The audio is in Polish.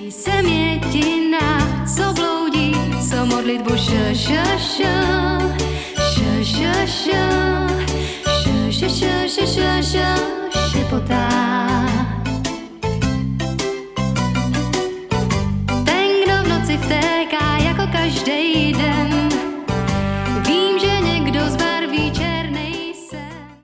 Jsem jediná, co bloudí, co modlitbu š, š, š, š, š, š, š, š, š, š, š, š.